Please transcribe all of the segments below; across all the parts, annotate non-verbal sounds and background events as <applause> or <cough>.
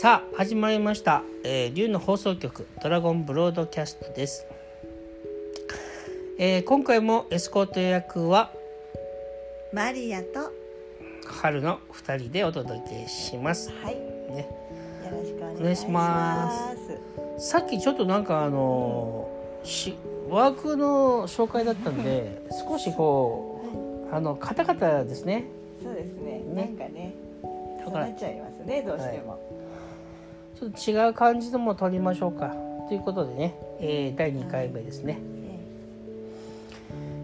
さあ始まりました、えー、竜の放送局ドラゴンブロードキャストです、えー今回もエスコート役はマリアとは春の2人でお届けします。い、ね。よろしくおお願願いしまます。さっきちょっとなんかあのーしワークの紹介だったんで少しこうあのカタカタですね。そうですね。ね。なんかね、だからなっちゃいますね。どうしても。ちょっと違う感じのも撮りましょうか。ということでね、えー第2回目ですね。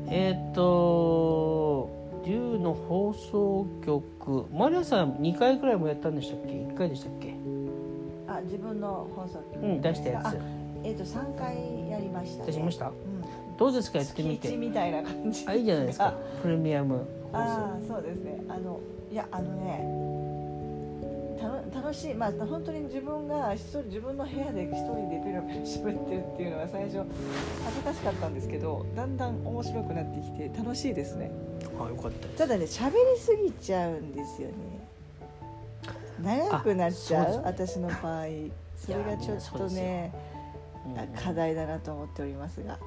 ええーっと竜の放送局。マリアさん2回くらいもやったんでしたっけ？1回でしたっけ？えあ、自分の放送局。うん出したやつ。あえっ、と三回やりました、ね。出しました？うん。どうですか？やってみて。みたいな感じ。あいいじゃないですか。プレミアム放ああ、そうですね。あのいやあのね。たの楽しい。まあ本当に自分が一人自分の部屋で一人でペラペラ喋ってるっていうのが最初恥ずかしかったんですけどだんだん面白くなってきて楽しいですね。送あよかったただね喋りすぎちゃうんですよね。長くなっちゃう私の場合。それがちょっとねうん課題だなと思っておりますが。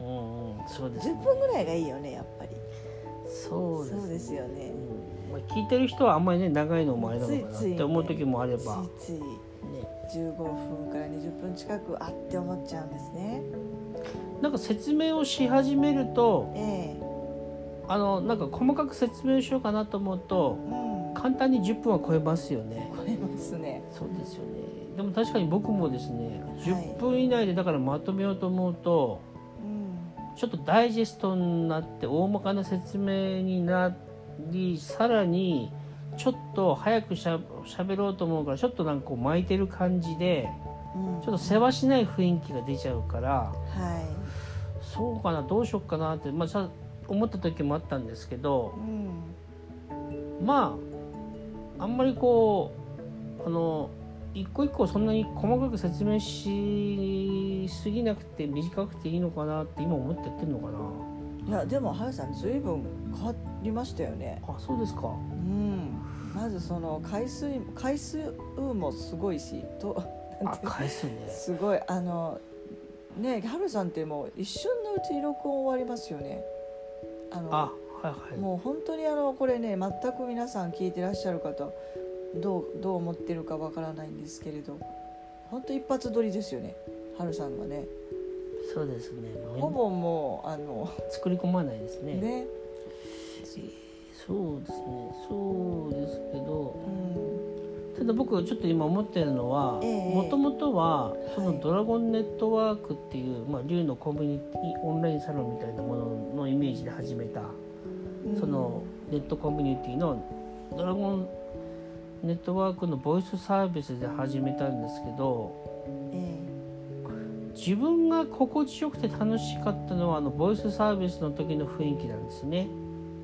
うんうんそうですね。10分ぐらいがいいよねやっぱりそうですそうですよね。うん。まあ、聞いてる人はあんまりね長いのもあれなのかなって思う時もあれば、ね、ついつい15分から20分近くあって思っちゃうんですね。なんか説明をし始めるとええ。あのなんか細かく説明しようかなと思うとうん。簡単に10分は超えますよね。超えますね。そうですよね。でも確かに僕もですねはい。10分以内でだからまとめようと思うと、うんちょっとダイジェストになって大まかな説明になりさらにちょっと早くしゃべろうと思うからちょっとなんかこう巻いてる感じでうん。ちょっと世話しない雰囲気が出ちゃうからはい。そうかなどうしようかなって、まあ、さ思った時もあったんですけどうん。まああんまりこうあの一個一個そんなに細かく説明しすぎなくて短くていいのかなって今思ってやってるのかな。いやでも原さんずいぶん変わりましたよね。あそうですか。うん。まずその回数回数もすごいしとあて返すね。すごいあのねハルさんってもう一瞬のうちに録音終わりますよね。あのあはいはい。もう本当にあのこれね全く皆さん聞いてらっしゃる方どうどう思ってるかわからないんですけれど本当一発撮りですよねハルさんがね。そうですね。ほぼもうあの作り込まないですね。ね。そうですね。そうですけどうん。ただ僕ちょっと今思ってるのはええもともとはそはい。のドラゴンネットワークっていう、まあ、竜のコミュニティオンラインサロンみたいなもののイメージで始めたそのネットコミュニティのドラゴンネットワークのボイスサービスで始めたんですけどえ自分が心地よくて楽しかったのはあのボイスサービスの時の雰囲気なんですね。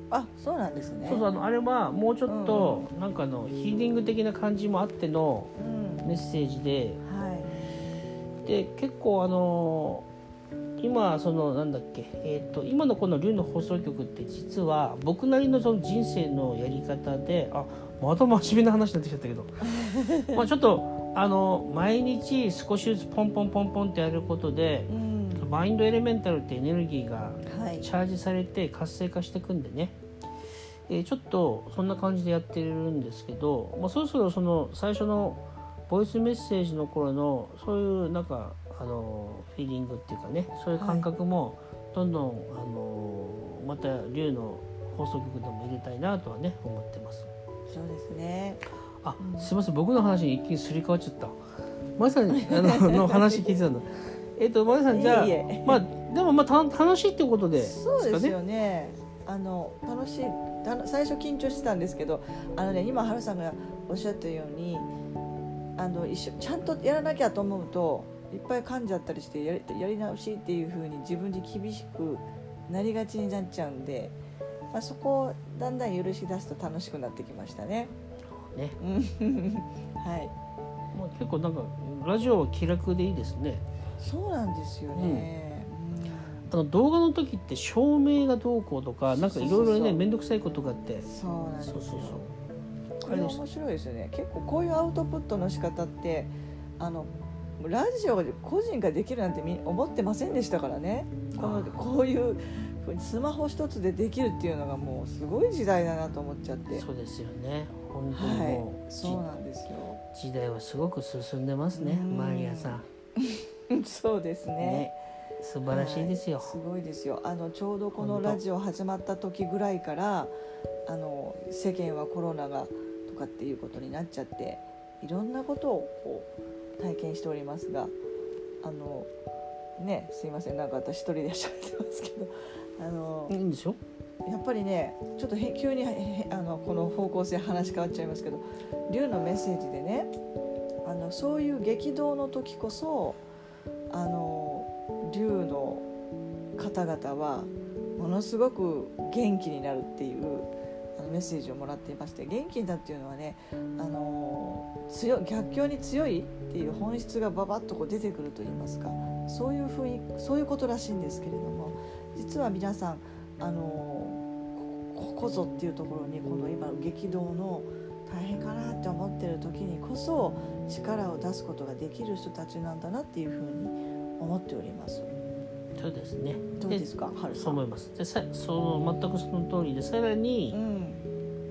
あそうなんですね。そうそうあのあれはもうちょっとなんかあのヒーリング的な感じもあってのうん。メッセージで。はい。で結構あの今そのなんだっけ、えー、と今のこの「龍の放送局」って実は僕なりのその人生のやり方であまた真面目な話になってきちゃったけど。<laughs> まあちょっとあの毎日少しずつポンポンポンポンってやることでうん。マインドエレメンタルってエネルギーがはい。チャージされて活性化していくんでね、えーちょっとそんな感じでやってるんですけど、まあ、そろそろその最初のボイスメッセージの頃のそういうなんかあのフィーリングっていうかねそういう感覚もどんどん、あのまた龍の放送局でも入れたいなとはね思ってます。そうですねあうんすいません僕の話に一気にすり替わっちゃった。<laughs> まさにあのの話聞いてたんだ。<laughs> えっ、とまさんじゃあいえいえまあでもまあた楽しいってことでそうです。よねあの楽しいた最初緊張してたんですけどあのね今ハルさんがおっしゃったようにあの一緒ちゃんとやらなきゃと思うといっぱい噛んじゃったりしてやりやり直しっていう風に自分に厳しくなりがちになっちゃうんで、まあ、そこをだんだん許し出すと楽しくなってきましたね。ね。うん。<laughs> はい。まあ、結構なんかラジオは気楽でいいですね。そうなんですよね。あの動画の時って照明がどうこうとかなんかいろいろね面倒くさいことがあって。うんそうなんですよ。そうそうそうそれ面白いですよね。結構こういうアウトプットの仕方ってあのラジオ個人ができるなんてみ思ってませんでしたからね。このこういうふうにスマホ一つでできるっていうのがもうすごい時代だなと思っちゃって。そうですよね。本当にはいもう、そうなんですよ。じ時代はすごく進んでますね。うん。マリアさんそうですね。ね。素晴らしいですよ、はい。すごいですよ。あのちょうどこのラジオ始まった時ぐらいからあの世間はコロナがとかっていうことになっちゃっていろんなことをこう体験しておりますがあのねすいませんなんか私一人で喋ってますけど <laughs> あのいいんでしょ？やっぱりねちょっとへ急にあのこの方向性話変わっちゃいますけど龍のメッセージでねあのそういう激動の時こそあの龍の方々はものすごく元気になるっていうあのメッセージをもらっていまして元気だっていうのはねあの強い逆境に強いっていう本質がババッとこう出てくると言いますかそういうふうにそういうことらしいんですけれども実は皆さんあのこここぞっていうところにこの今激動の大変かなって思ってる時にこそ力を出すことができる人たちなんだなっていうふうに思っております。そうですねどうですか、春そう。思いますでさその全くその通りでさらにうん、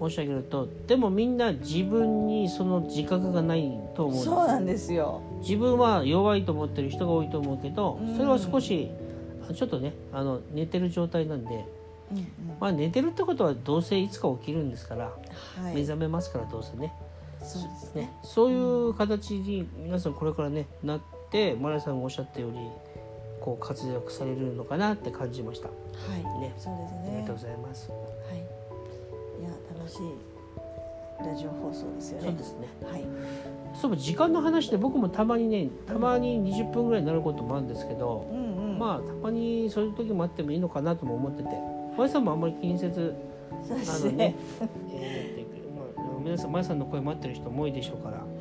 申し上げるとでもみんな自分にその自覚がないと思うんです。そうなんですよ。自分は弱いと思ってる人が多いと思うけどうん。それは少しあちょっとねあの寝てる状態なんで、うんうん。まあ、寝てるってことはどうせいつか起きるんですから、はい、目覚めますからどうせね。そうですね。ね。そういう形に皆さんこれからねなってマラさんがおっしゃったようにこう活躍されるのかなって感じました、はい、ね。そうですね。ありがとうございます、はい。楽しいラジオ放送ですよね。そうですねはい。そう時間の話で僕もたまにねたまに20分ぐらいになることもあるんですけど、うんうん。まあたまにそういう時もあってもいいのかなとも思っててマヤさんもあんまり気にせずそうであのねすね。<laughs> えーまあ、皆さんマヤさんの声待ってる人も多いでしょうからははい。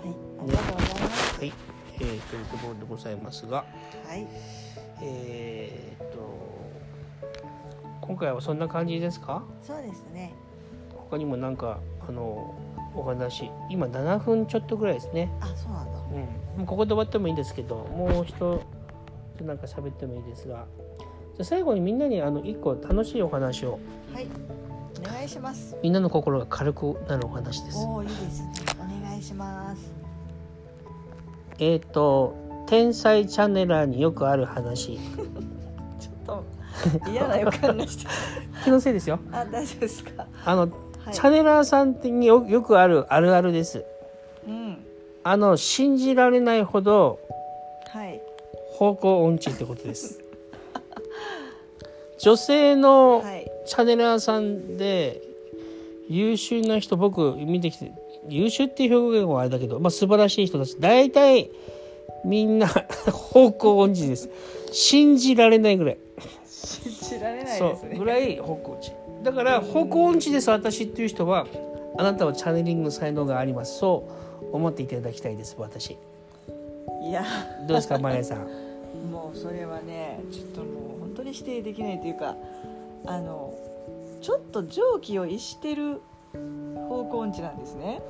ありがとうございます。い、えー、というところでございますがはい。えー、と今回はそんな感じですか？そうですね。他にもなんかあのお話今7分ちょっとぐらいですねあ、そうなんだ。うんもうここで終わってもいいんですけどもう一つなんか喋ってもいいですがじゃあ最後にみんなにあの一個楽しいお話をはい。お願いします。みんなの心が軽くなるお話ですおお、いいですね。お願いします。えっ、と天才チャネラーによくある話 <laughs> ちょっと嫌な予感がして。<laughs> 気のせいですよあ、大丈夫ですか？あの、はい。チャネラーさんによよくあるあるあるですうん。あの信じられないほどはい。方向音痴ってことです <laughs> 女性のはい。チャネラーさんで優秀な人僕見てきて優秀っていう表現はあれだけど、まあ、素晴らしい人たち大体みんな <laughs> 方向音痴です信じられないぐらい信じられないそですね。うぐらい方向音痴だから方向音痴です私っていう人はあなたはチャネリングの才能がありますそう思っていただきたいです私いや、どうですかマリアさん？<laughs> もうそれはね、ちょっともう本当に否定できないというか。あの。ちょっと常軌を逸してる方向音痴なんですね。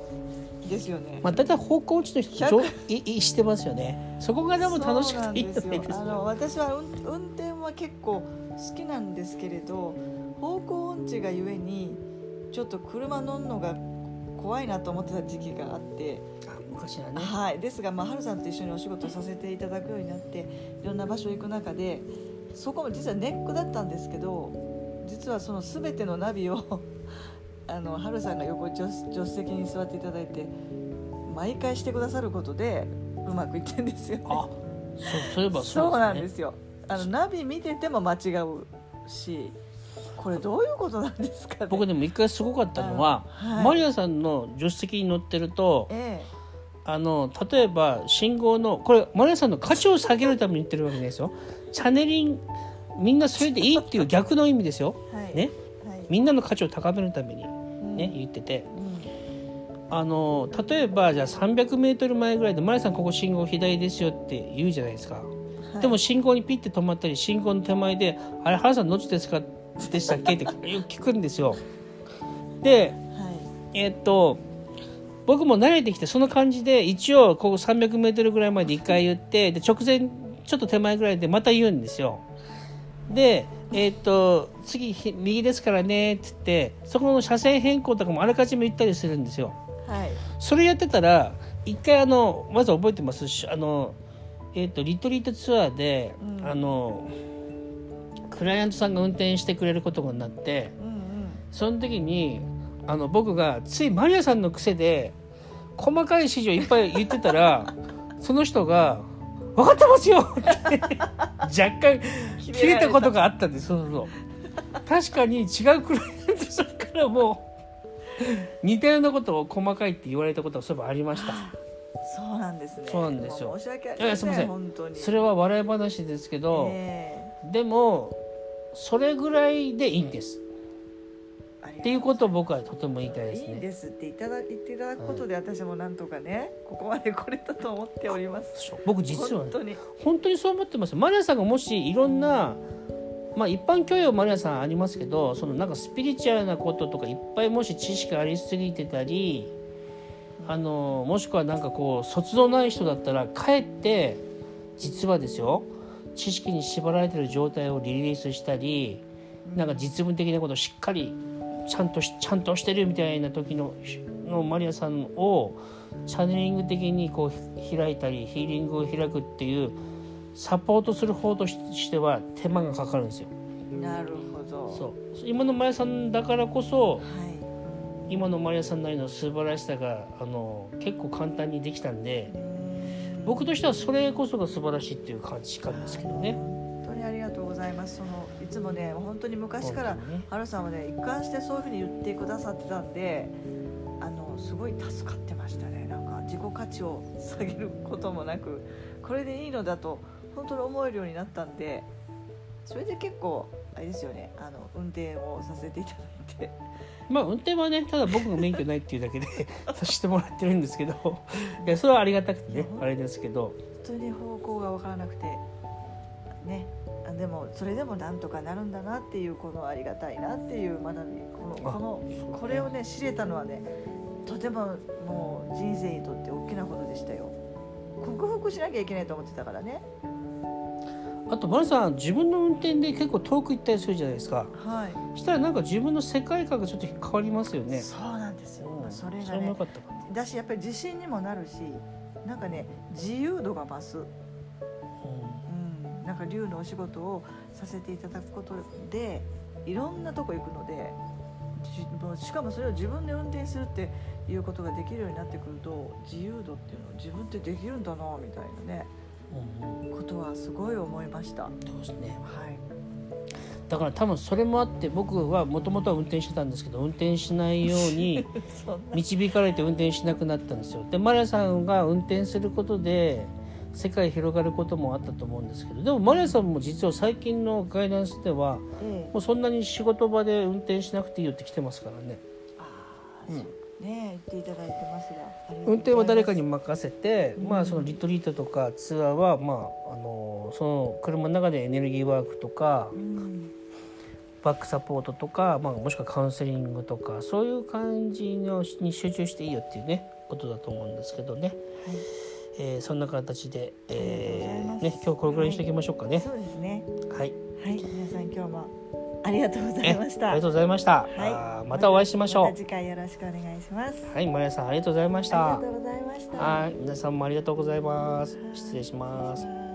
ですよね。まあ大体方向音痴の人100上いいしてますよねそこがでも楽しくていいですなんですよあのか私は運運転は結構好きなんですけれど方向音痴がゆえにちょっと車乗るのが怖いなと思ってた時期があって、あ昔はね。はい、ですが、まあ、春さんと一緒にお仕事させていただくようになっていろんな場所行く中でそこも実はネックだったんですけど実はその全てのナビを <laughs> あの春さんが横助助手席に座っていただいて毎回してくださることでうまくいってるんですよね。あそうそういえばそうそうでねなんですすよ。あのナビ見てても間違うしこれどういうことなんですかね。僕でも一回すごかったのは、はい。マリアさんの助手席に乗ってるとえあの例えば信号のこれマリアさんの価値を下げるために言ってるわけですよ。チャネリンみんなそれでいいっていう逆の意味ですよ。えはい。ね。はい。みんなの価値を高めるためにうん。ね、言ってて。うん。あの例えばじゃあ 300m 前ぐらいでマリアさんここ信号左ですよって言うじゃないですか、はい。でも信号にピッて止まったり信号の手前で「あれ原さんどっちですか?」でしたっけ？って聞くんですよ。ではい。えっと僕も慣れてきてその感じで一応ここ 300m ぐらいまで1回言ってで直前ちょっと手前ぐらいでまた言うんですよ。でえっ、と次ひ右ですからねって言ってそこの車線変更とかもあらかじめ言ったりするんですよ。はい。それやってたら一回あのまず覚えてます？しあのえっ、とリトリートツアーで、うん。あのクライアントさんが運転してくれることになってうんうん。その時にあの僕がついマリアさんの癖で細かい指示をいっぱい言ってたら <laughs> その人が「分かってますよ!」って若干 <laughs> 切れたことがあったんです。そうそうそう。確かに違うクライアントさんからも似たようなことを細かいって言われたことがそういえばありました。そうなんですね。そうなんですよ。申し訳ありませんやすいません。本当に。それは笑い話ですけど、え。でもそれぐらいでいいんです。えっていうことを僕はとても言いたいですね。いいですっていただ言っていただくことで私もなんとかねここまで来れたと思っております。僕実はね本当に。本当にそう思ってます。マリアさんがもしいろんなまあ一般教養マリアさんありますけどそのなんかスピリチュアルなこととかいっぱいもし知識ありすぎてたりあのもしくはなんかこう卒のない人だったらかえって実はですよ知識に縛られてる状態をリリースしたりなんか実務的なことをしっかりちゃんとしちゃんとしてるみたいな時ののマリアさんをチャネリング的にこうひ開いたりヒーリングを開くっていうサポートする方としては手間がかかるんですよ。なるほど。そう。今のマリアさんだからこそはい。今のマリアさんなりの素晴らしさがあの結構簡単にできたんで僕としてはそれこそが素晴らしいっていう感じ感ですけどね。本当にありがとうございます。そのいつもね本当に昔からハルさんはね一貫してそういうふうに言ってくださってたんであのすごい助かってましたね。なんか自己価値を下げることもなくこれでいいのだと本当に思えるようになったんでそれで結構あれですよねあの運転をさせていただいてまあ運転はねただ僕が免許ないっていうだけで <laughs> させてもらってるんですけどいやそれはありがたくてねあれですけど。本当に方向が分からなくてね。あでもそれでもなんとかなるんだなっていうこのありがたいなっていう学びこのあこのこれをね知れたのはねとてももう人生にとって大きなことでしたよ。克服しなきゃいけないと思ってたからねあとマルさん自分の運転で結構遠く行ったりするじゃないですか。はい。したらなんか自分の世界観がちょっと変わりますよね。そうなんですよ、うん。それがねだしやっぱり自信にもなるしなんかね自由度が増す。うん、なんか龍のお仕事をさせていただくことでいろんなとこ行くのでしかもそれを自分で運転するっていうことができるようになってくると自由度っていうのを自分ってできるんだなみたいなね。うんうんことはすごい思いました。はそうですね。い、だから多分それもあって僕はもともとは運転してたんですけど運転しないように <laughs> 導かれて運転しなくなったんですよ。でマリアさんが運転することで世界広がることもあったと思うんですけどでもマリアさんも実は最近のガイダンスではええ。もうそんなに仕事場で運転しなくていいよって来てますからね。うんね言っていただいてますが。運転は誰かに任せて、まあそのリトリートとかツアーはまああのその車の中でエネルギーワークとかうん。バックサポートとか、まあ、もしくはカウンセリングとかそういう感じのに集中していいよっていうねことだと思うんですけどね、はい。えーそんな形で、えーね、今日これぐらいにしておきましょうかね。そうですね。はい、はい。皆さん今日もありがとうございましたありがとうございました。はいまたお会いしましょまた次回よろしくお願いしますう。はい、マリアさんありがとうございましたありが。とうございましたはい、皆さんもありがとうございます。失礼します。はい